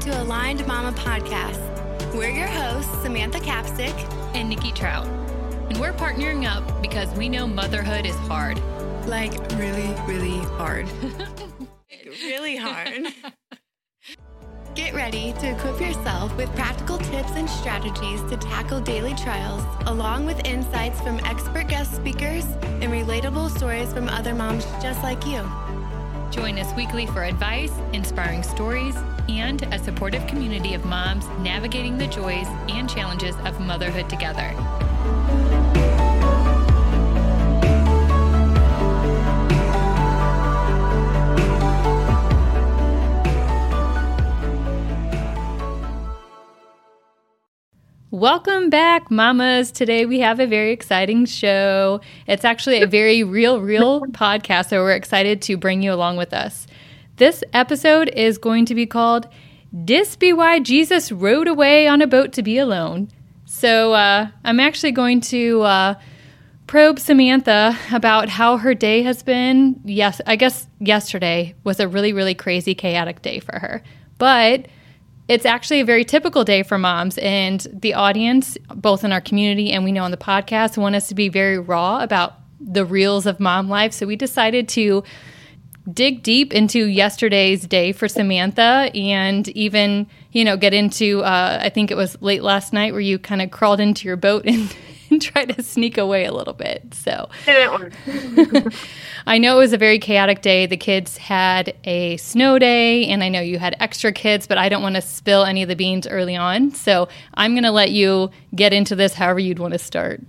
to Aligned Mama Podcast. We're your hosts, Samantha Capsick and Nikki Trout. And we're partnering up because we know motherhood is hard. Like, really, really hard. really hard. Get ready to equip yourself with practical tips and strategies to tackle daily trials, along with insights from expert guest speakers and relatable stories from other moms just like you. Join us weekly for advice, inspiring stories, and a supportive community of moms navigating the joys and challenges of motherhood together. Welcome back, mamas. Today we have a very exciting show. It's actually a very real, real podcast, so we're excited to bring you along with us. This episode is going to be called Dis Be Why Jesus Rowed Away on a Boat to Be Alone. So uh, I'm actually going to uh, probe Samantha about how her day has been. Yes, I guess yesterday was a really, really crazy, chaotic day for her. But it's actually a very typical day for moms, and the audience, both in our community and we know on the podcast, want us to be very raw about the reels of mom life. So we decided to dig deep into yesterday's day for Samantha and even, you know, get into, uh, I think it was late last night where you kind of crawled into your boat and, tried to sneak away a little bit. So I know it was a very chaotic day. The kids had a snow day, and I know you had extra kids, but I don't want to spill any of the beans early on. So I'm going to let you get into this however you'd want to start.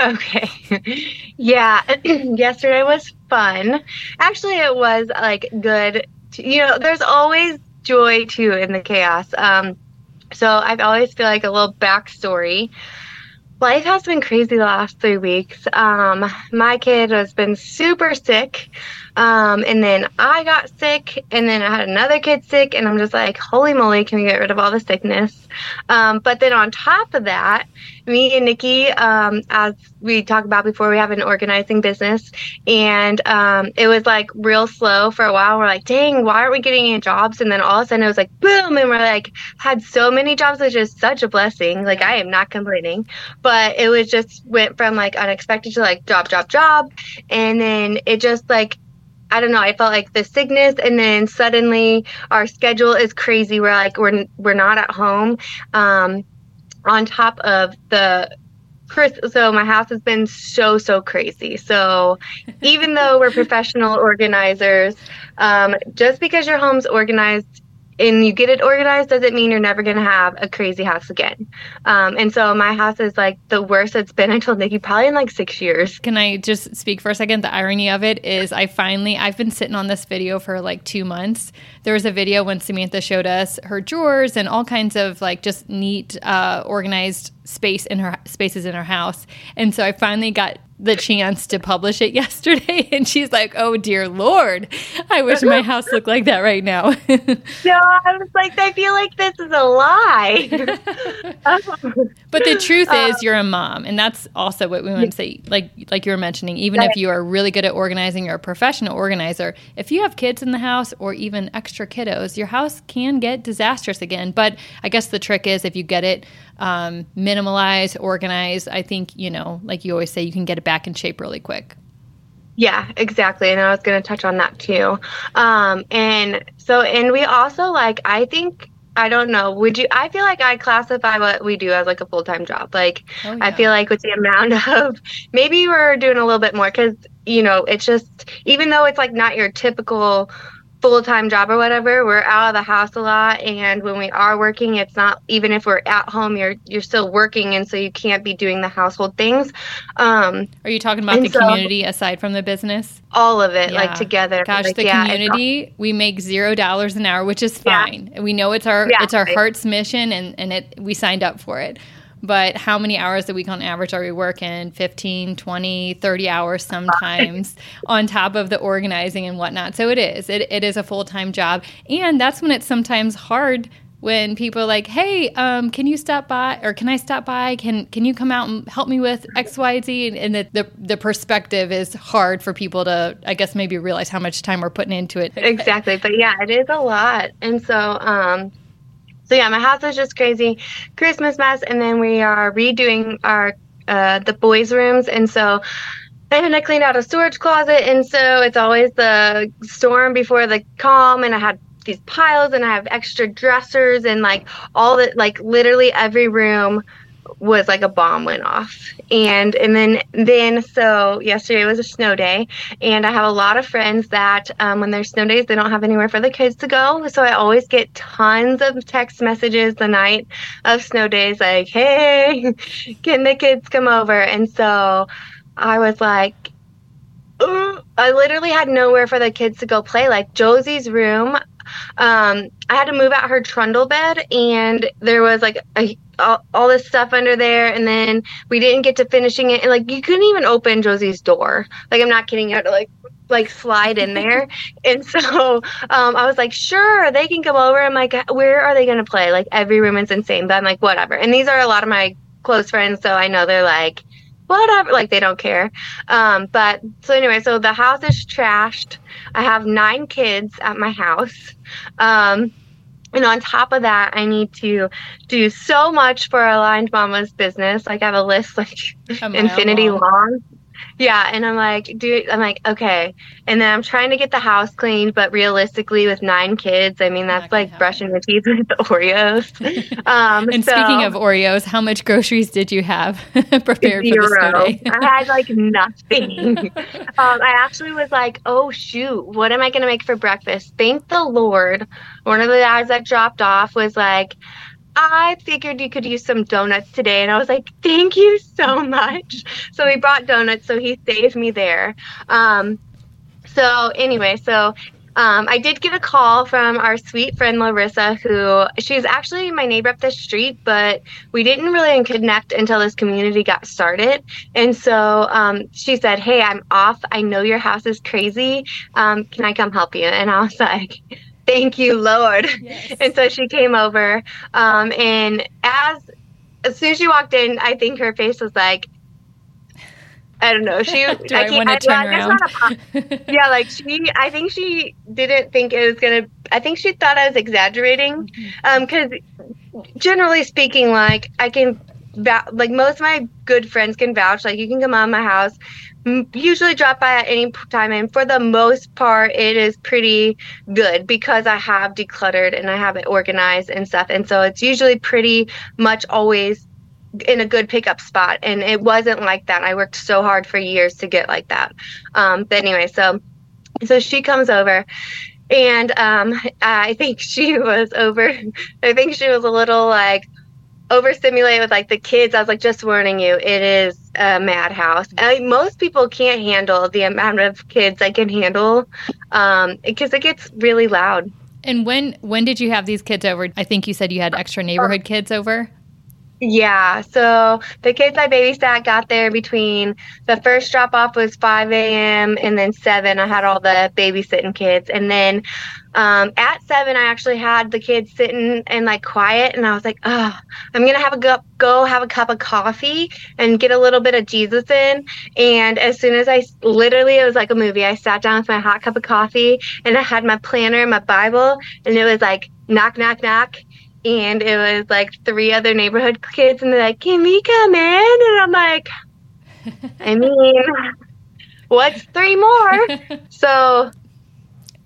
Okay. yeah. Yesterday was fun. Actually, it was like good. To, you know, there's always joy too in the chaos. Um, so I always feel like a little backstory life has been crazy the last three weeks. Um, my kid has been super sick. Um, and then I got sick, and then I had another kid sick, and I'm just like, holy moly, can we get rid of all the sickness? Um, but then on top of that, me and Nikki, um, as we talked about before, we have an organizing business, and um, it was like real slow for a while. We're like, dang, why aren't we getting any jobs? And then all of a sudden it was like, boom, and we're like, had so many jobs, which is such a blessing. Like, I am not complaining, but it was just went from like unexpected to like job, job, job. And then it just like, I don't know. I felt like the sickness, and then suddenly our schedule is crazy. We're like we're we're not at home. Um, on top of the Chris, so my house has been so so crazy. So even though we're professional organizers, um, just because your home's organized and you get it organized doesn't mean you're never going to have a crazy house again. Um, and so my house is like the worst it's been. I told Nikki probably in like six years. Can I just speak for a second? The irony of it is, I finally I've been sitting on this video for like two months. There was a video when Samantha showed us her drawers and all kinds of like just neat, uh, organized space in her spaces in her house. And so I finally got the chance to publish it yesterday and she's like oh dear lord i wish my house looked like that right now. No i was like i feel like this is a lie. But the truth is uh, you're a mom and that's also what we want to say like like you were mentioning even if you are really good at organizing you're a professional organizer if you have kids in the house or even extra kiddos your house can get disastrous again. But i guess the trick is if you get it um, minimalize organize i think you know like you always say you can get it back in shape really quick. Yeah, exactly. And I was going to touch on that too. Um, and so, and we also like, I think, I don't know, would you, I feel like I classify what we do as like a full time job. Like, oh, yeah. I feel like with the amount of, maybe we're doing a little bit more because, you know, it's just, even though it's like not your typical, full time job or whatever, we're out of the house a lot, and when we are working, it's not even if we're at home, you're you're still working, and so you can't be doing the household things. Um, are you talking about the so, community aside from the business? All of it, yeah. like together. Gosh, like, the yeah, community, we make zero dollars an hour, which is fine. Yeah. We know it's our it's our heart's mission, and and it we signed up for it but how many hours a week on average are we working? 15 20 30 hours sometimes on top of the organizing and whatnot. So it is. It, it is a full-time job. And that's when it's sometimes hard when people are like hey um, can you stop by? Or can i stop by? Can can you come out and help me with xyz and the, the, the perspective is hard for people to i guess maybe realize how much time we're putting into it. Exactly. But yeah it is a lot. And so um So yeah, my house is just crazy, Christmas mess, and then we are redoing our uh, the boys' rooms, and so I and I cleaned out a storage closet, and so it's always the storm before the calm, and I had these piles, and I have extra dressers, and like all the like literally every room was like a bomb went off and and then then so yesterday was a snow day and i have a lot of friends that um, when there's snow days they don't have anywhere for the kids to go so i always get tons of text messages the night of snow days like hey can the kids come over and so i was like Ugh. I literally had nowhere for the kids to go play. Like Josie's room, um, I had to move out her trundle bed, and there was like a, all, all, this stuff under there, and then we didn't get to finishing it. And like you couldn't even open Josie's door. Like I'm not kidding. You had to like like slide in there. and so um, I was like, sure, they can come over. I'm like, where are they gonna play? Like every room is insane. But I'm like, whatever. And these are a lot of my close friends, so I know they're like whatever like they don't care um but so anyway so the house is trashed i have nine kids at my house um and on top of that, I need to do so much for Aligned Mama's business. Like I have a list like infinity long. long yeah, and I'm like, dude, I'm like, okay. And then I'm trying to get the house cleaned, but realistically, with nine kids, I mean, that's like happen. brushing your teeth with Oreos. Um, and so, speaking of Oreos, how much groceries did you have prepared zero. for day? I had like nothing. um, I actually was like, oh shoot, what am I going to make for breakfast? Thank the Lord. One of the guys that dropped off was like, I figured you could use some donuts today. And I was like, thank you so much. So he brought donuts, so he saved me there. Um, so, anyway, so um, I did get a call from our sweet friend Larissa, who she's actually my neighbor up the street, but we didn't really connect until this community got started. And so um, she said, Hey, I'm off. I know your house is crazy. Um, can I come help you? And I was like, thank you, Lord. Yes. And so she came over. Um, and as as soon as she walked in, I think her face was like, I don't know. She, Do I, I want to turn around? A, yeah, like she, I think she didn't think it was gonna. I think she thought I was exaggerating, because mm-hmm. um, generally speaking, like I can, like most of my good friends can vouch. Like you can come on my house, usually drop by at any time and for the most part it is pretty good because i have decluttered and i have it organized and stuff and so it's usually pretty much always in a good pickup spot and it wasn't like that i worked so hard for years to get like that um, but anyway so so she comes over and um, i think she was over i think she was a little like overstimulated with like the kids. I was like, just warning you, it is a madhouse. I most people can't handle the amount of kids I can handle um, because it gets really loud. And when when did you have these kids over? I think you said you had extra neighborhood kids over. Yeah, so the kids I babysat got there between the first drop off was 5 a.m. and then 7. I had all the babysitting kids. And then um, at 7, I actually had the kids sitting and like quiet. And I was like, oh, I'm going to have a go, go have a cup of coffee and get a little bit of Jesus in. And as soon as I literally, it was like a movie, I sat down with my hot cup of coffee and I had my planner and my Bible. And it was like, knock, knock, knock and it was like three other neighborhood kids, and they're like, "Can we come in?" And I'm like, "I mean, what's three more?" So.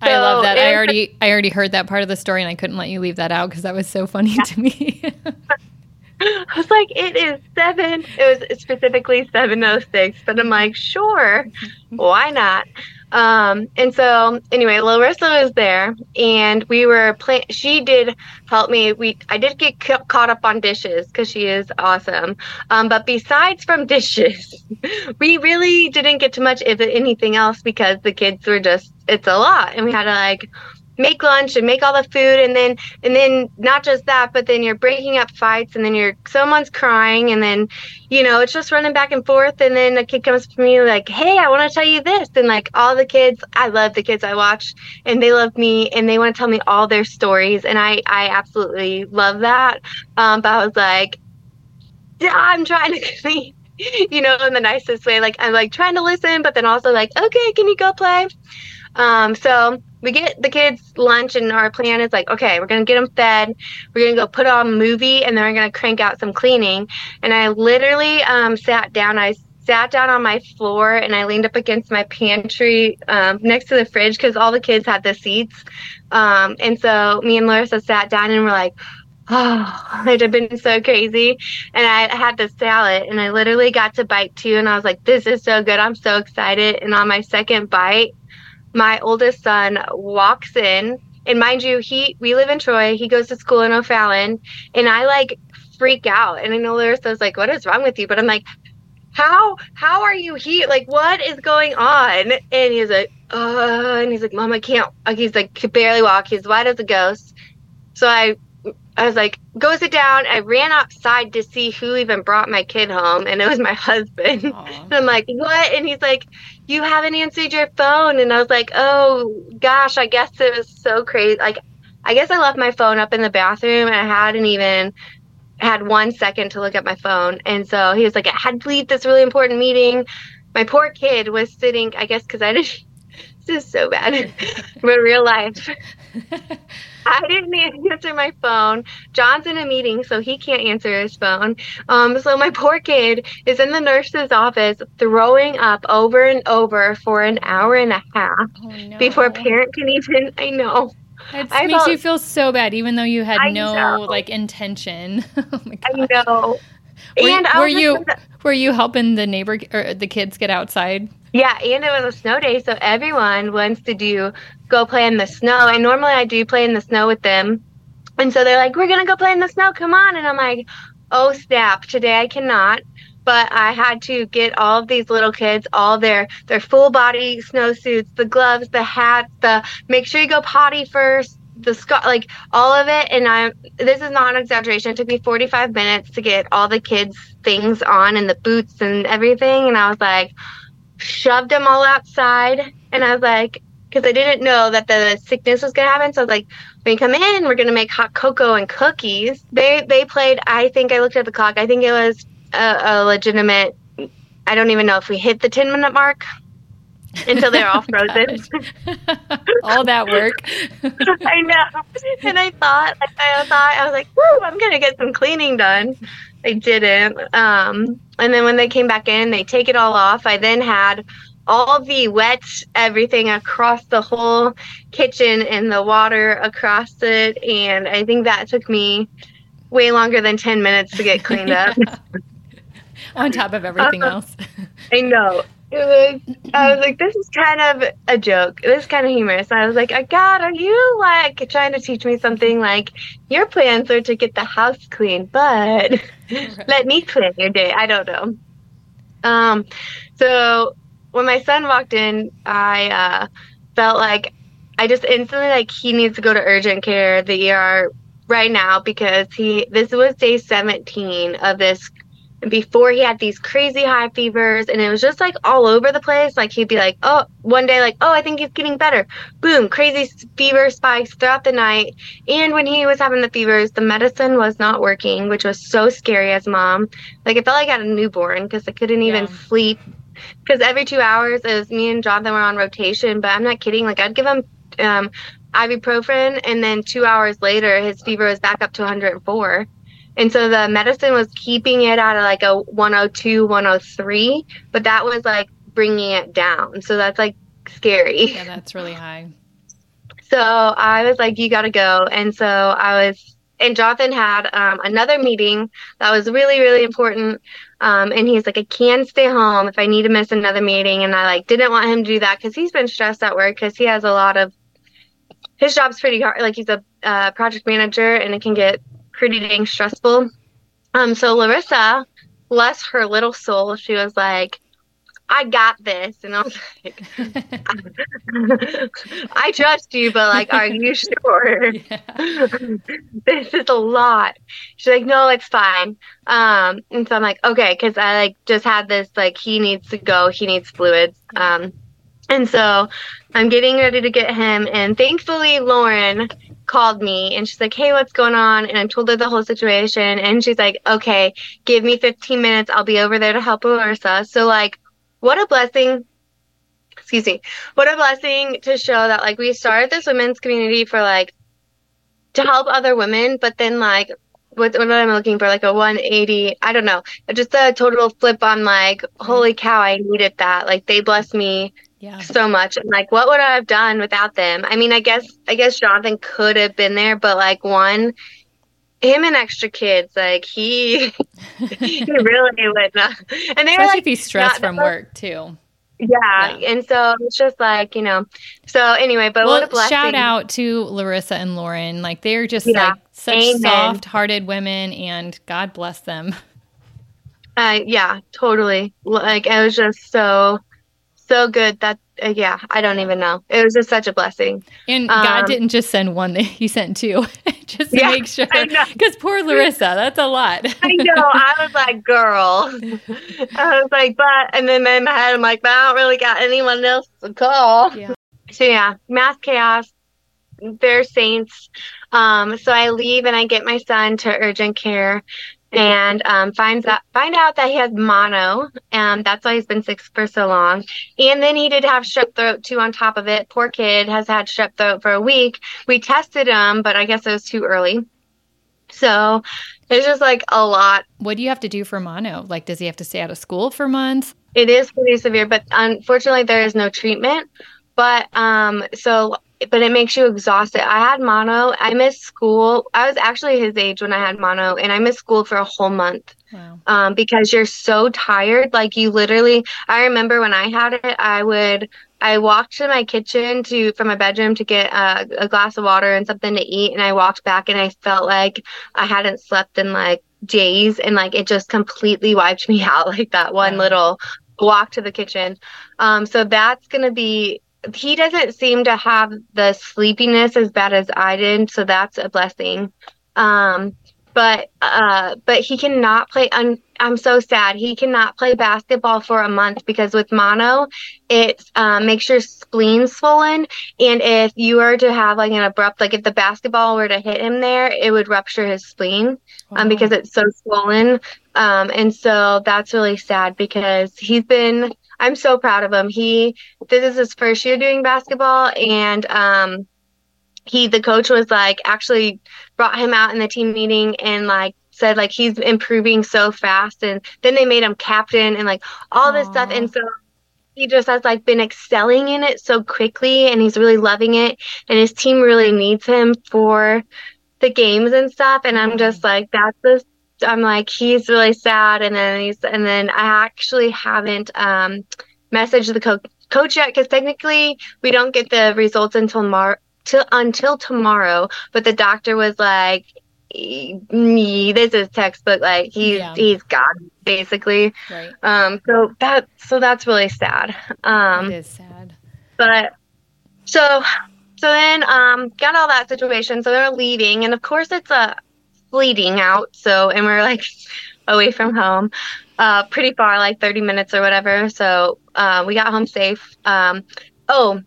I love that. I already I already heard that part of the story and I couldn't let you leave that out because that was so funny yeah. to me. I was like, it is seven. It was specifically 706, but I'm like, sure, why not? Um, and so anyway, Larissa was there and we were playing, she did help me. We, I did get ca- caught up on dishes cause she is awesome. Um, but besides from dishes, we really didn't get too much of anything else because the kids were just, it's a lot and we had to like, make lunch and make all the food and then and then not just that but then you're breaking up fights and then you're someone's crying and then you know it's just running back and forth and then a kid comes to me like hey i want to tell you this and like all the kids i love the kids i watch and they love me and they want to tell me all their stories and i i absolutely love that. Um but i was like yeah, i'm trying to be you know in the nicest way like i'm like trying to listen but then also like okay can you go play? Um so we get the kids lunch, and our plan is like, okay, we're gonna get them fed. We're gonna go put on a movie, and then we're gonna crank out some cleaning. And I literally um, sat down. I sat down on my floor and I leaned up against my pantry um, next to the fridge because all the kids had the seats. Um, and so me and Larissa sat down and we're like, oh, it had been so crazy. And I had the salad and I literally got to bite two and I was like, this is so good. I'm so excited. And on my second bite, my oldest son walks in. And mind you, he we live in Troy. He goes to school in O'Fallon, and I like freak out. And I know Larissa's like, "What is wrong with you?" But I'm like, how how are you here? Like, what is going on? And he's like, uh, and he's like, Mom, I can't. He's like, could barely walk. He's white as a ghost. So I, I was like, go sit down. I ran outside to see who even brought my kid home, and it was my husband. and I'm like, what? And he's like, you haven't answered your phone. And I was like, oh gosh, I guess it was so crazy. Like, I guess I left my phone up in the bathroom, and I hadn't even had one second to look at my phone. And so he was like, I had to leave this really important meeting. My poor kid was sitting, I guess, because I didn't, this is so bad, but real life. I didn't answer my phone. John's in a meeting, so he can't answer his phone. Um, so my poor kid is in the nurse's office throwing up over and over for an hour and a half oh, no. before parent can even. I know. It makes felt, you feel so bad, even though you had I no know. like intention. oh my god! I know. Were, and were you were you helping the neighbor or the kids get outside? Yeah, and it was a snow day, so everyone wants to do go play in the snow. And normally I do play in the snow with them, and so they're like, "We're gonna go play in the snow. Come on!" And I'm like, "Oh snap! Today I cannot." but I had to get all of these little kids all their their full body snowsuits, the gloves, the hats, the make sure you go potty first, the scar, like all of it. And I'm this is not an exaggeration. It took me 45 minutes to get all the kids things on and the boots and everything. And I was like, shoved them all outside, and I was like. Because I didn't know that the sickness was gonna happen, so I was like, "When you come in, we're gonna make hot cocoa and cookies." They they played. I think I looked at the clock. I think it was a, a legitimate. I don't even know if we hit the ten minute mark until they're all frozen. all that work. I know. And I thought, I thought, I was like, "Woo! I'm gonna get some cleaning done." They didn't. Um, and then when they came back in, they take it all off. I then had all the wet everything across the whole kitchen and the water across it, and I think that took me way longer than 10 minutes to get cleaned up on top of everything uh, else. I know. It was, I was like, this is kind of a joke. It was kind of humorous. I was like, oh, God, are you like trying to teach me something like your plans are to get the house clean, but let me plan your day? I don't know. Um, so when my son walked in, I uh, felt like I just instantly like he needs to go to urgent care, the ER right now because he this was day 17 of this before he had these crazy high fevers and it was just like all over the place like he'd be like oh one day like oh i think he's getting better boom crazy fever spikes throughout the night and when he was having the fevers the medicine was not working which was so scary as mom like it felt like i had a newborn because i couldn't even yeah. sleep because every two hours was me and jonathan were on rotation but i'm not kidding like i'd give him um, ibuprofen and then two hours later his fever was back up to 104 and so the medicine was keeping it at like a 102, 103, but that was like bringing it down. So that's like scary. Yeah, that's really high. So I was like, you got to go. And so I was, and Jonathan had um, another meeting that was really, really important. Um, and he's like, I can stay home if I need to miss another meeting. And I like didn't want him to do that because he's been stressed at work because he has a lot of, his job's pretty hard. Like he's a uh, project manager and it can get pretty dang stressful. Um, so Larissa, bless her little soul, she was like, I got this. And I was like, I trust you, but like, are you sure? this is a lot. She's like, no, it's fine. Um, and so I'm like, okay, because I like just had this, like, he needs to go, he needs fluids. Um, and so I'm getting ready to get him. And thankfully, Lauren called me and she's like, Hey, what's going on? And I told her the whole situation. And she's like, Okay, give me 15 minutes. I'll be over there to help Larissa. So, like, what a blessing. Excuse me, what a blessing to show that like we started this women's community for like to help other women, but then like what, what am I looking for? Like a 180, I don't know, just a total flip on like, holy cow, I needed that. Like they blessed me Yeah. so much. And like, what would I have done without them? I mean, I guess, I guess Jonathan could have been there, but like one, him and extra kids, like he, he really would not. And they were Especially like, if he's stressed from work too. yeah. And so it's just like, you know, so anyway, but what a Well, blessing. shout out to Larissa and Lauren. Like they're just Yeah. like such Amen. soft-hearted women, and God bless them. Uh, yeah, totally. Like it was just so, so good that yeah, I don't even know. It was just such a blessing. And God Um, didn't just send one; He sent two, just to Yeah, make sure. Because poor Larissa, that's a lot. I know. I was like, girl. I was like, but, and then in my head, I'm like, but I don't really got anyone else to call. Yeah. So yeah, mass chaos. They're saints. Um, so I leave and I get my son to urgent care, and um, finds out find out that he has mono. and that's why he's been sick for so long. And then he did have strep throat too. On top of it, poor kid has had strep throat for a week. We tested him, but I guess it was too early. So it's just like a lot What do you have to do for mono? Like, does he have to stay out of school for months? It is pretty severe, but unfortunately, there is no treatment. But um, so, but it makes you exhausted. I had mono. I missed school. I was actually his age when I had mono, and I missed school for a whole month Wow. um, because you're so tired. Like you literally, I remember when I had it, I would, I walked to my kitchen to, from my bedroom to get a, a glass of water and something to eat. And I walked back and I felt like I hadn't slept in like days. And like it just completely wiped me out, like that one Wow. little walk to the kitchen. Um, so that's going to be, he doesn't seem to have the sleepiness as bad as I did. So that's a blessing. Um, but uh but he cannot play I'm, I'm so sad he cannot play basketball for a month because with mono it um, makes your spleen swollen and if you were to have like an abrupt like if the basketball were to hit him there it would rupture his spleen um, because it's so swollen um, and so that's really sad because he's been i'm so proud of him. He this is his first year doing basketball and um, he the coach was like actually brought him out in the team meeting and like said like he's improving so fast and then they made him captain and like all this stuff. And so he just has like been excelling in it so quickly and he's really loving it and his team really needs him for the games and stuff and i'm just like that's the i'm like he's really sad. And then he's and then i actually haven't um messaged the co- coach yet because technically we don't get the results until mar till until tomorrow. But the doctor was like "E- this is textbook. Like he's Yeah. he's god basically. Right. um so that so that's really sad. Um it is sad. but so so then um got all that situation. So they're leaving. And of course it's a bleeding out so and we're like away from home. Uh pretty far like 30 minutes or whatever so uh we got home safe. Um oh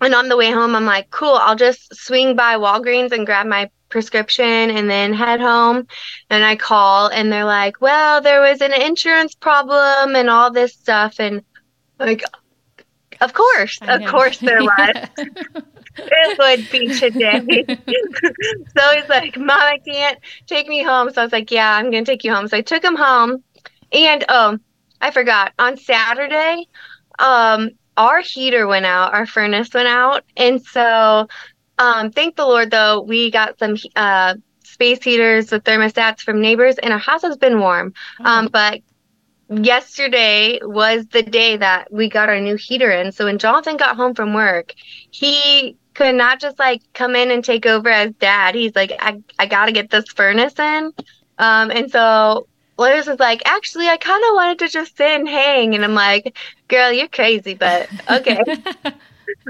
and on the way home i'm like cool i'll just swing by walgreens and grab my prescription and then head home. And i call and they're like well there was an insurance problem and all this stuff. And like of course of course there was it would be today. so he's like, Mom, I can't take me home. So I was like, Yeah, I'm going to take you home. So I took him home. And oh, I forgot. On Saturday, um, our heater went out, our furnace went out. And so, um, thank the Lord, though, we got some uh, space heaters with thermostats from neighbors, and our house has been warm. Um, but yesterday was the day that we got our new heater in. So when Jonathan got home from work, he could not just like come in and take over as dad. He's like, I, I got to get this furnace in. Um, and so Liz is like, actually, I kind of wanted to just sit and hang. And I'm like, girl, you're crazy, but okay.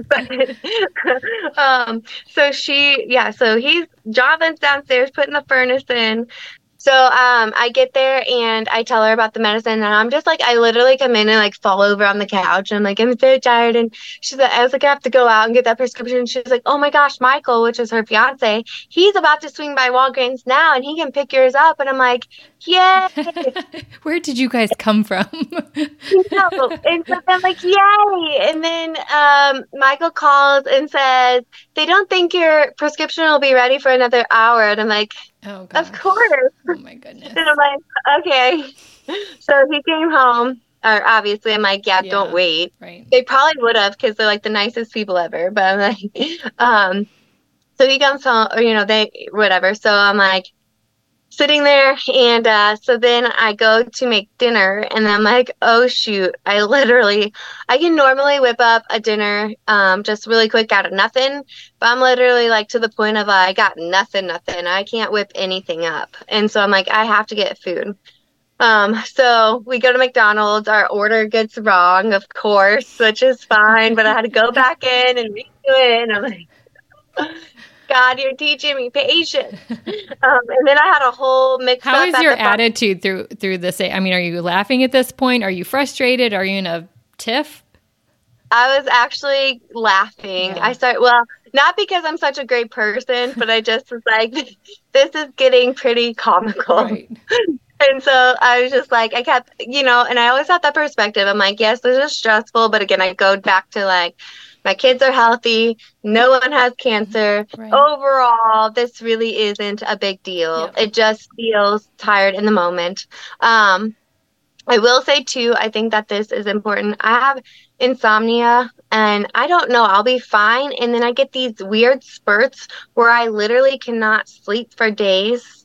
but, um, so she, yeah, so he's, Jonathan's downstairs putting the furnace in. So um, I get there and I tell her about the medicine, and I'm just like, I literally come in and like fall over on the couch. And I'm like, I'm so tired. And she's like, I was like, I have to go out and get that prescription. And she's like, Oh my gosh, Michael, which is her fiance, he's about to swing by Walgreens now, and he can pick yours up. And I'm like, Yay! Where did you guys come from? no. And so I'm like, Yay! And then um, Michael calls and says, They don't think your prescription will be ready for another hour. And I'm like, oh, gosh. Of course. Oh, my goodness. And I'm like, okay. So he came home. Or obviously, I'm like, yeah, Yeah. don't wait. Right. They probably would have because they're like the nicest people ever. But I'm like, um, so he comes home, or you know, they whatever. So I'm like sitting there, and uh, so then I go to make dinner, and I'm like, oh shoot, I literally, I can normally whip up a dinner, um, just really quick out of nothing, but I'm literally like to the point of uh, I got nothing, nothing. I can't whip anything up, and so I'm like, I have to get food. Um, so we go to McDonald's. Our order gets wrong, of course, which is fine. But I had to go back in and redo it. And I'm like, God, you're teaching me patience. Um, and then I had a whole mix How is your attitude through through this? I mean, are you laughing at this point? Are you frustrated? Are you in a tiff? I was actually laughing. Yeah. I start well, not because I'm such a great person, but I just was like, this is getting pretty comical. Right. And so I was just like, I kept, you know, and I always had that perspective. I'm like, yes, this is stressful, but again, I go back to like, my kids are healthy, no one has cancer. Right. Overall, this really isn't a big deal. Yeah. It just feels tired in the moment. Um, I will say too, I think that this is important. I have insomnia and I don't know, I'll be fine. And then I get these weird spurts where I literally cannot sleep for days.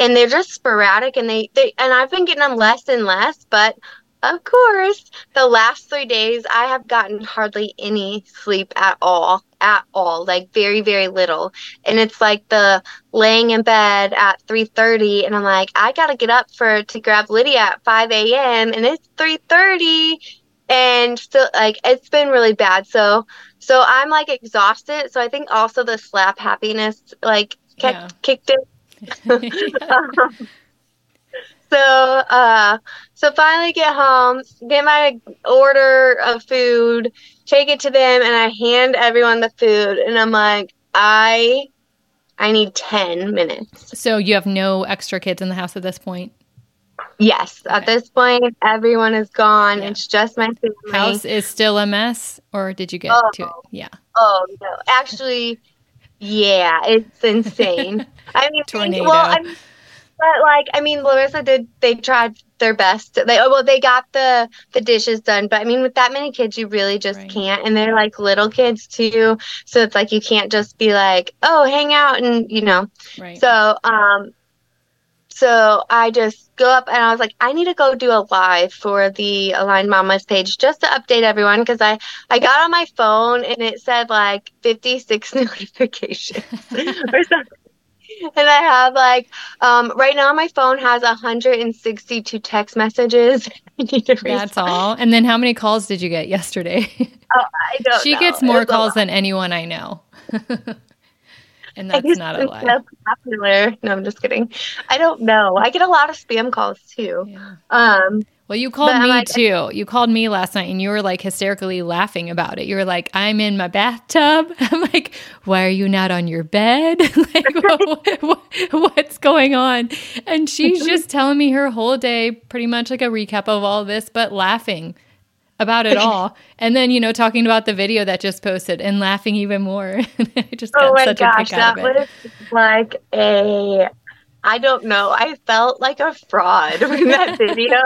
And they're just sporadic and they, they and I've been getting them less and less, but of course, the last three days I have gotten hardly any sleep at all. At all. Like very, very little. And it's like the laying in bed at three thirty and I'm like, I gotta get up for to grab Lydia at five AM and it's three thirty and still like it's been really bad. So so I'm like exhausted. So I think also the slap happiness like kicked Yeah. kicked in um, so uh so finally get home get my order of food take it to them and i hand everyone the food and i'm like i i need 10 minutes So you have no extra kids in the house at this point. yes at this point everyone is gone Yeah. it's just my family House is still a mess, or did you get Oh. to it? Yeah. oh no actually yeah it's insane i mean Tornado. well I mean, but like i mean larissa did they tried their best they oh, well they got the the dishes done but i mean with that many kids you really just Right. can't and they're like little kids too so it's like you can't just be like oh hang out and you know Right. so um so I just go up and I was like, I need to go do a live for the Aligned Mamas page just to update everyone because I I got on my phone and it said like 56 notifications or something. And I have like um right now my phone has 162 text messages. I need to read. That's all. And then how many calls did you get yesterday? Oh, I don't she know. gets more calls than anyone I know. And that's not a lie. so popular. No, I'm just kidding. I don't know. I get a lot of spam calls too. Yeah. Um Well, you called me like- too. You called me last night and you were like hysterically laughing about it. You were like, I'm in my bathtub. I'm like, why are you not on your bed? like, what, what- what's going on? And she's just telling me her whole day, pretty much like a recap of all this, but laughing about it all. And then, you know, talking about the video that just posted and laughing even more. I just Oh my gosh, that was like a. I don't know. I felt like a fraud in that video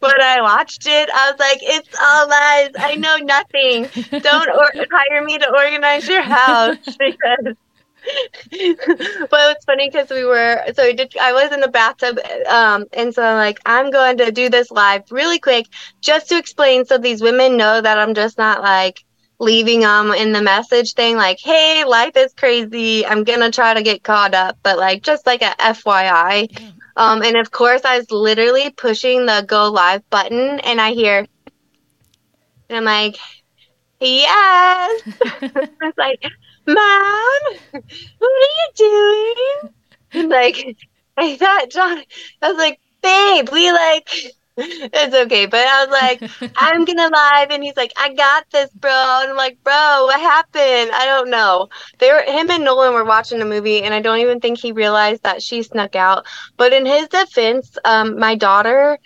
when I watched it. I was like, "It's all lies. I know nothing. Don't or- hire me to organize your house." Because, but it's funny because we were so we did. I was in the bathtub, um, and so I'm like, I'm going to do this live really quick just to explain so these women know that I'm just not like leaving them in the message thing like hey life is crazy. I'm gonna try to get caught up but like just like a fyi um and of course i was literally pushing the go live button and i hear and i'm like yes. I was like mom what are you doing and like I thought John, I was like, babe, we like, it's okay. But I was like, I'm gonna live, and he's like, I got this, bro. And I'm like, bro, what happened? I don't know. They were him and Nolan were watching a movie, and I don't even think he realized that she snuck out. But in his defense, um, my daughter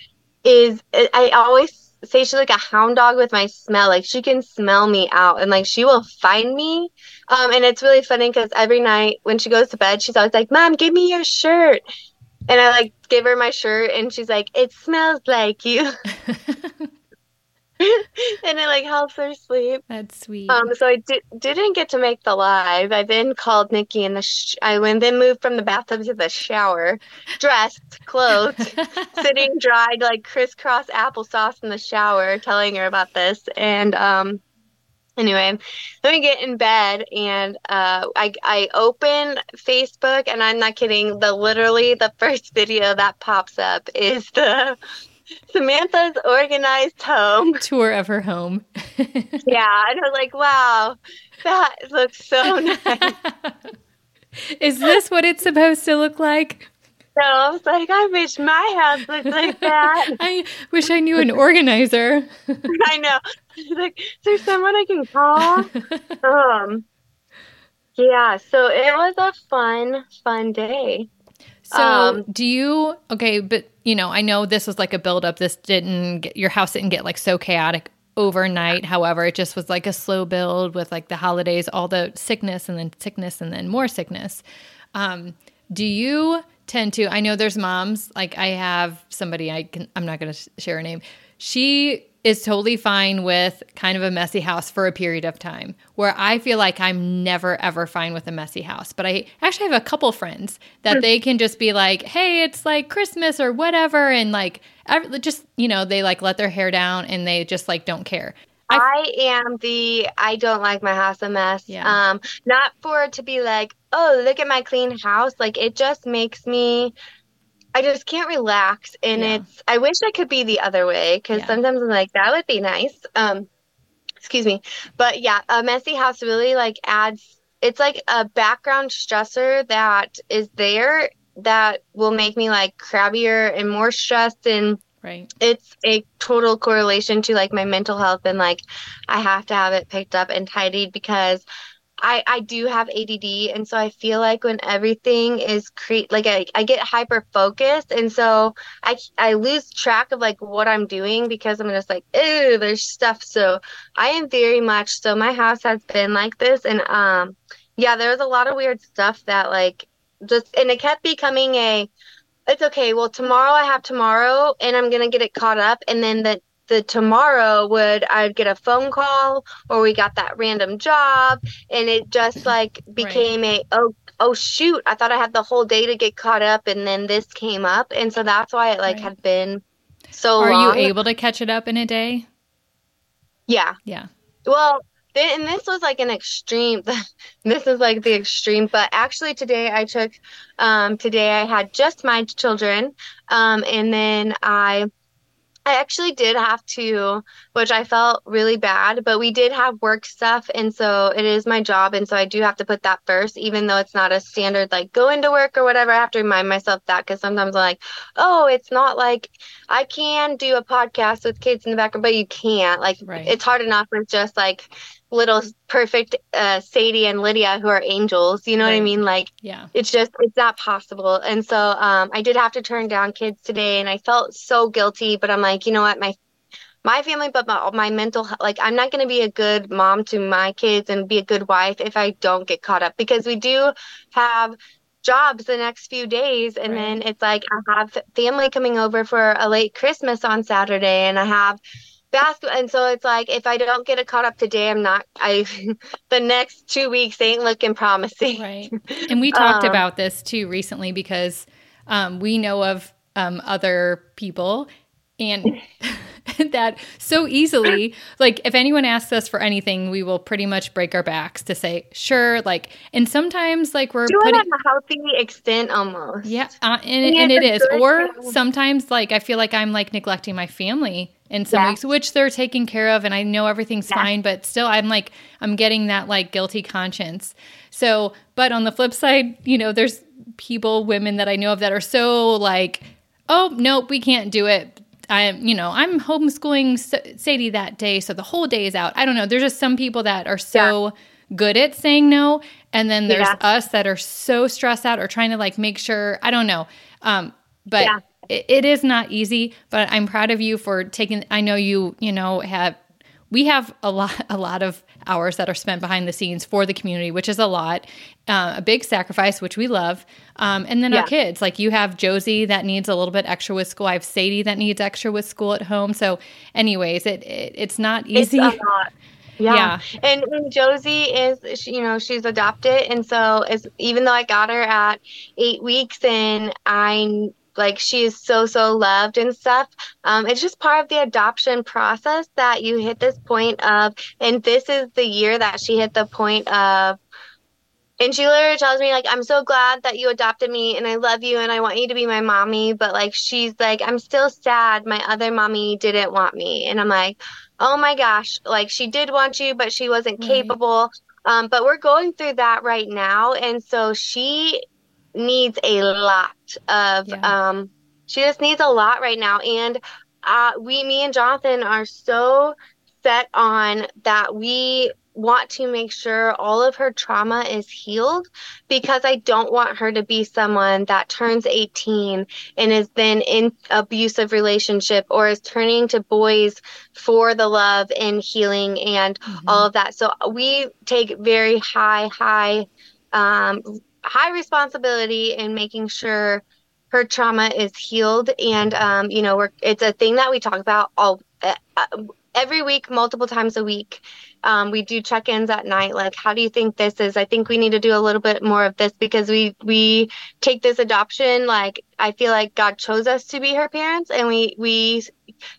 is. I always say she's like a hound dog with my smell. Like she can smell me out, and like she will find me. Um, and it's really funny because every night when she goes to bed, she's always like, "Mom, give me your shirt." And I like give her my shirt, and she's like, "It smells like you," and it like helps her sleep. That's sweet. Um, so I di- didn't get to make the live. I then called Nikki, and the sh- I went then moved from the bathtub to the shower, dressed, clothed, sitting dried like crisscross applesauce in the shower, telling her about this, and um. Anyway, then we get in bed and uh, I I open Facebook and I'm not kidding. The literally the first video that pops up is the Samantha's organized home tour of her home. yeah, and I was like, wow, that looks so nice. is this what it's supposed to look like? So I was like, I wish my house looked like that. I wish I knew an organizer. I know. Like, is there someone I can call? um, yeah. So it was a fun, fun day. So um, do you? Okay, but you know, I know this was like a buildup. This didn't get your house didn't get like so chaotic overnight. However, it just was like a slow build with like the holidays, all the sickness, and then sickness, and then more sickness. Um, do you? tend to i know there's moms like i have somebody i can i'm not going to share her name she is totally fine with kind of a messy house for a period of time where i feel like i'm never ever fine with a messy house but i actually have a couple friends that they can just be like hey it's like christmas or whatever and like just you know they like let their hair down and they just like don't care I, I am the I don't like my house a mess. Yeah. Um, not for it to be like, oh, look at my clean house. Like it just makes me I just can't relax and yeah. it's I wish I could be the other way cuz yeah. sometimes I'm like that would be nice. Um excuse me. But yeah, a messy house really like adds it's like a background stressor that is there that will make me like crabbier and more stressed and Right. It's a total correlation to like my mental health and like I have to have it picked up and tidied because I, I do have ADD and so I feel like when everything is create like I, I get hyper focused and so I I lose track of like what I'm doing because I'm just like oh there's stuff so I am very much so my house has been like this and um yeah there was a lot of weird stuff that like just and it kept becoming a it's okay. Well, tomorrow I have tomorrow and I'm to get it caught up. And then the, the tomorrow would, I'd get a phone call or we got that random job. And it just like became right. a, oh, oh shoot, I thought I had the whole day to get caught up. And then this came up. And so that's why it like right. had been so Are long. you able to catch it up in a day? Yeah. Yeah. Well, and this was like an extreme this is like the extreme but actually today i took um today i had just my children um and then i I actually did have to, which I felt really bad, but we did have work stuff. And so it is my job. And so I do have to put that first, even though it's not a standard like go into work or whatever. I have to remind myself that because sometimes I'm like, oh, it's not like I can do a podcast with kids in the background, but you can't. Like, right. it's hard enough with just like little perfect uh, Sadie and Lydia who are angels. You know right. what I mean? Like, yeah, it's just it's not possible. And so um, I did have to turn down kids today, and I felt so guilty. But I'm like, you know what, my my family, but my, my mental like I'm not going to be a good mom to my kids and be a good wife if I don't get caught up because we do have jobs the next few days and right. then it's like I have family coming over for a late Christmas on Saturday and I have basketball and so it's like if i don't get it caught up today i'm not i the next two weeks ain't looking promising. Right. And we talked um, about this too recently because um, we know of um, other people and that so easily like if anyone asks us for anything we will pretty much break our backs to say sure like and sometimes like we're Do putting a healthy extent almost yeah uh, and, and it is or sometimes like i feel like i'm like neglecting my family in some Yeah. weeks, which they're taking care of, and I know everything's Yeah. fine, but still, I'm like, I'm getting that like guilty conscience. So, but on the flip side, you know, there's people, women that I know of that are so like, oh, nope, we can't do it. I'm, you know, I'm homeschooling Sadie that day, so the whole day is out. I don't know. There's just some people that are so good at saying no, and then there's Yeah. us that are so stressed out or trying to like make sure. I don't know. Um, but Yeah. it, it is not easy. But I'm proud of you for taking. I know you, you know, have we have a lot a lot of hours that are spent behind the scenes for the community which is a lot uh, a big sacrifice which we love um, and then our kids like you have josie that needs a little bit extra with school i have sadie that needs extra with school at home so anyways it, it it's not It's easy lot. Yeah. Yeah. And, and Josie is, she, you know, she's adopted. And so it's, even though I got her at eight weeks and I, like, she is so, so loved and stuff, um, it's just part of the adoption process that you hit this point of, and this is the year that she hit the point of, and she literally tells me, like, I'm so glad that you adopted me and I love you and I want you to be my mommy. But, like, she's like, I'm still sad my other mommy didn't want me. And I'm like, oh my gosh, like, she did want you, but she wasn't Right. capable. Um, but we're going through that right now. And so she needs a lot of, Yeah. um, she just needs a lot right now. And uh, we, me and Jonathan are so set on that we want to make sure all of her trauma is healed because I don't want her to be someone that turns 18 and is then in abusive relationship or is turning to boys for the love and healing and all of that. So we take very high, high, um, high responsibility in making sure her trauma is healed. And, um, you know, we're, it's a thing that we talk about all, uh, every week, multiple times a week. Um, we do check-ins at night. Like, how do you think this is? I think we need to do a little bit more of this because we, we take this adoption. Like, I feel like God chose us to be her parents and we, we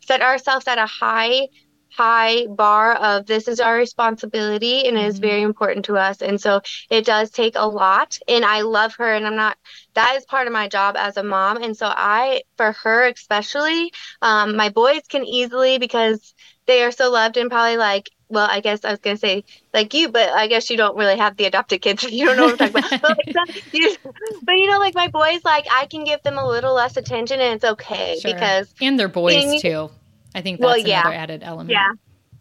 set ourselves at a high, high bar of this is our responsibility and it is Mhm. very important to us. And so it does take a lot. And I love her and I'm not, that is part of my job as a mom. And so I, for her especially, um, my boys can easily because they are so loved and probably like, well, I guess I was gonna say like you, but I guess you don't really have the adopted kids. You don't know what I'm talking about. But, like, you, but you know, like my boys, like I can give them a little less attention and it's okay Sure. because and they're boys too i think Well, that's yeah. another added element Yeah.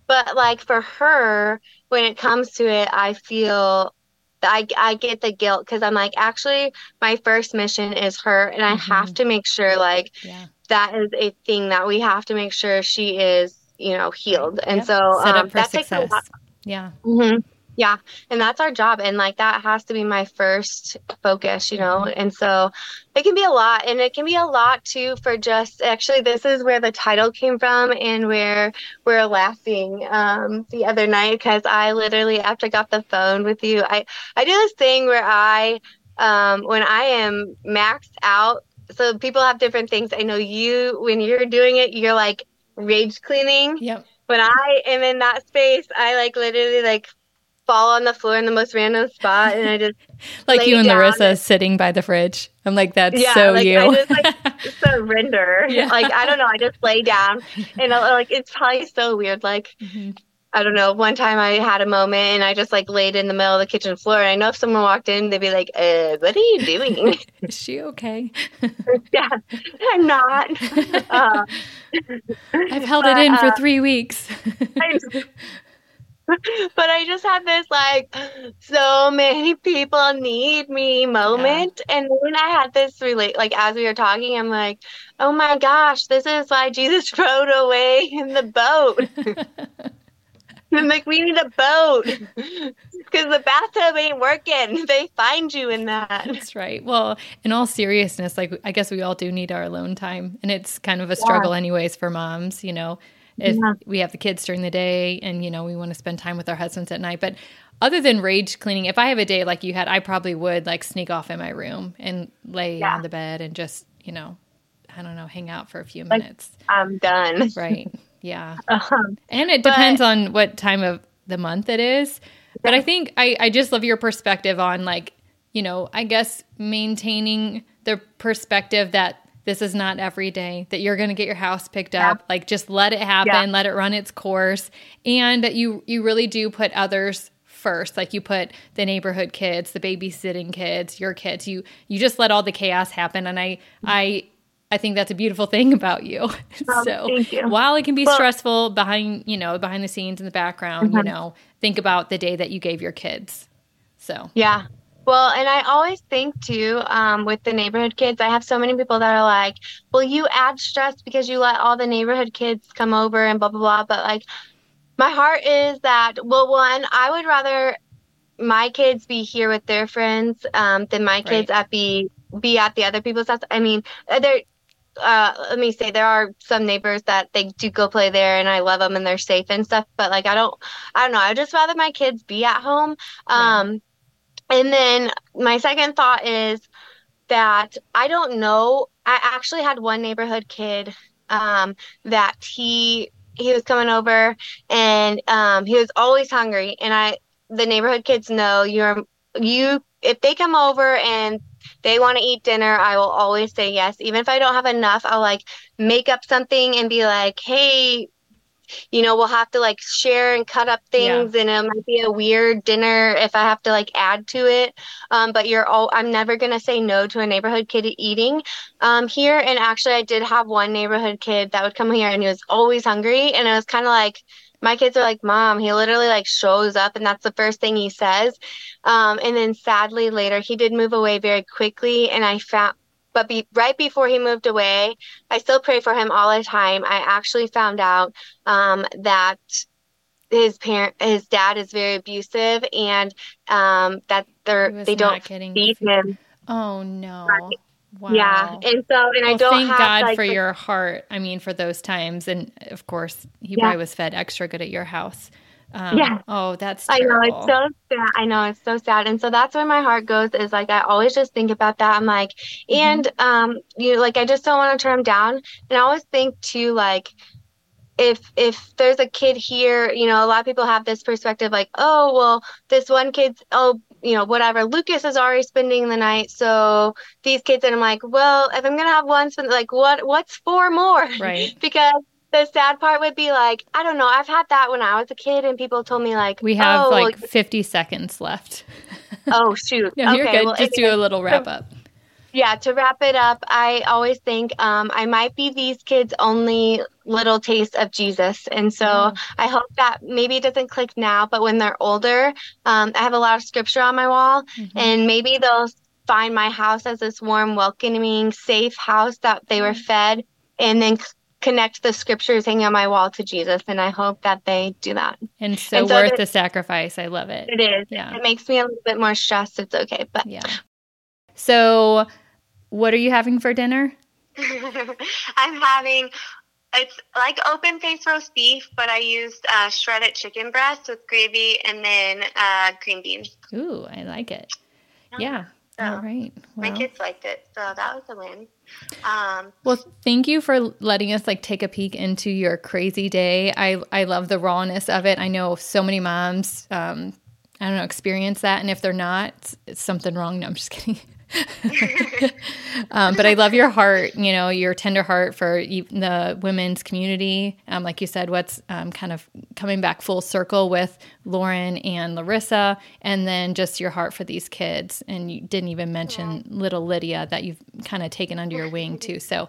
But like for her, when it comes to it, I feel I, I get the guilt because I'm like, actually, my first mission is her, and I have to make sure like yeah that is a thing that we have to make sure she is, you know, healed. And Yep. so um, that takes a lot. yeah hmm Yeah, and that's our job, and like that has to be my first focus, you know. And so it can be a lot, and it can be a lot too for just actually. This is where the title came from, and where we're laughing um, the other night because I literally after I got the phone with you, I I do this thing where I um, when I am maxed out. So people have different things. I know you when you're doing it, you're like rage cleaning yep when I am in that space, I like literally like fall on the floor in the most random spot, and I just like you and larissa sitting by the fridge i'm like that's Yeah, so like, you I just, like, surrender. Yeah. Like I don't know, I just lay down, and uh, like it's probably so weird. Like Mhm. I don't know. One time I had a moment, and I just like laid in the middle of the kitchen floor. And I know if someone walked in, they'd be like, "Uh, what are you doing?" is she okay yeah, I'm not. Uh, i've held it But, in for uh, three weeks I- but I just had this like so many people need me moment. And then I had this relate like as we were talking I'm like oh my gosh this is why Jesus rowed away in the boat. I'm like we need a boat. Because the bathtub ain't working. They find you in that. That's right. Well, in all seriousness, like I guess we all do need our alone time, and it's kind of a struggle, anyways, for moms. You know, if Yeah. we have the kids during the day, and you know we want to spend time with our husbands at night, but other than rage cleaning, if I have a day like you had, I probably would like sneak off in my room and lay Yeah. on the bed and just you know, I don't know, hang out for a few Like- minutes. I'm done Right. Yeah. um, And it But- depends on what time of the month it is. But I think I, I just love your perspective on like, you know, I guess maintaining the perspective that This is not every day that you're going to get your house picked up. Like just let it happen, yeah. let it run its course. And that you you really do put others first. Like you put the neighborhood kids, the babysitting kids, your kids. You you just let all the chaos happen and I I I think that's a beautiful thing about you. Oh, so you. while it can be well, stressful behind, you know, behind the scenes in the background, mm-hmm. you know, think about the day that you gave your kids. So yeah, well, and I always think too, um, with the neighborhood kids, I have so many people that are like, well, you add stress because you let all the neighborhood kids come over and blah, blah, blah. But like, my heart is that, well, one, I would rather my kids be here with their friends um, than my kids right. at be be at the other people's house. I mean, uh, there. Uh, let me say there are some neighbors that they do go play there, and I love them and they're safe and stuff. But like, I don't, I don't know. I would just rather my kids be at home. Um, and then my second thought is that I don't know. I actually had one neighborhood kid um, that he he was coming over and um, he was always hungry. And I the neighborhood kids know you're you if they come over and they want to eat dinner, I will always say yes. Even if I don't have enough, I'll like make up something and be like, hey, you know, we'll have to like share and cut up things, yeah. and it might be a weird dinner if I have to like add to it. Um, but you're all, I'm never gonna say no to a neighborhood kid eating um, here. And actually, I did have one neighborhood kid that would come here, and he was always hungry, and it was kind of like my kids are like, Mom, he literally like shows up and that's the first thing he says. Um, and then sadly later he did move away very quickly and I found but be, right before he moved away, I still pray for him all the time. I actually found out um, that his parent, his dad, is very abusive, and um, that they're they don't feed him. Oh no! Wow. Yeah, and so and well, I don't. Thank have, God like, for your heart. I mean, for those times, and of course, he yeah. probably was fed extra good at your house. Um, yeah. Oh, that's terrible. I know it's so sad. I know it's so sad, and so that's where my heart goes. Is like I always just think about that. I'm like, mm-hmm. and um, you know, like I just don't want to turn them down, and I always think too like if if there's a kid here, you know, a lot of people have this perspective like, oh well, this one kid's oh you know whatever Lucas is already spending the night, so these kids and I'm like, well, if I'm gonna have one spend like what what's four more? Right. because the sad part would be like, I don't know. I've had that when I was a kid, and people told me like, we have oh, like 50 seconds left. oh shoot! no, okay, you're good. Well, Just do a little wrap up. Yeah, to wrap it up, I always think um, I might be these kids' only little taste of Jesus. And so mm. I hope that maybe it doesn't click now, but when they're older, um, I have a lot of scripture on my wall, mm-hmm. and maybe they'll find my house as this warm, welcoming, safe house that they were fed, and then connect the scriptures hanging on my wall to Jesus, and I hope that they do that. And so, and so worth the sacrifice. I love it. It is. Yeah. It makes me a little bit more stressed. It's okay, but yeah. So, what are you having for dinner? I'm having it's like open face roast beef, but I used uh, shredded chicken breast with gravy and then uh, green beans. Ooh, I like it. Yeah. So All right. Well, my kids liked it, so that was a win. Um, well, thank you for letting us like take a peek into your crazy day. I I love the rawness of it. I know so many moms, um, I don't know, experience that, and if they're not, it's, it's something wrong. No, I'm just kidding. um, but I love your heart, you know, your tender heart for the women's community. Um, like you said, what's um, kind of coming back full circle with Lauren and Larissa, and then just your heart for these kids. And you didn't even mention little Lydia that you've kind of taken under your wing too. So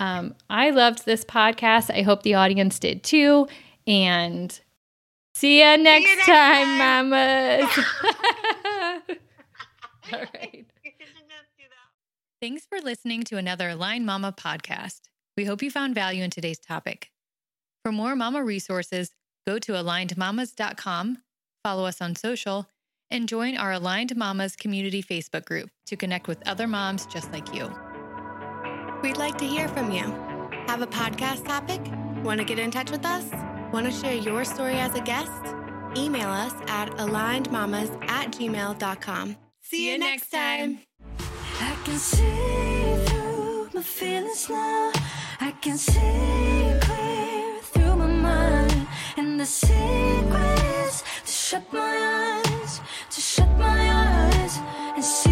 um, I loved this podcast. I hope the audience did too. And see you next, see you next time, time, mamas. All right. Thanks for listening to another Aligned Mama podcast. We hope you found value in today's topic. For more mama resources, go to alignedmamas.com, follow us on social, and join our Aligned Mamas community Facebook group to connect with other moms just like you. We'd like to hear from you. Have a podcast topic? Want to get in touch with us? Want to share your story as a guest? Email us at alignedmamas at gmail.com. See you next time. I can see through my feelings now. I can see clear through my mind. And the secrets to shut my eyes, to shut my eyes and see.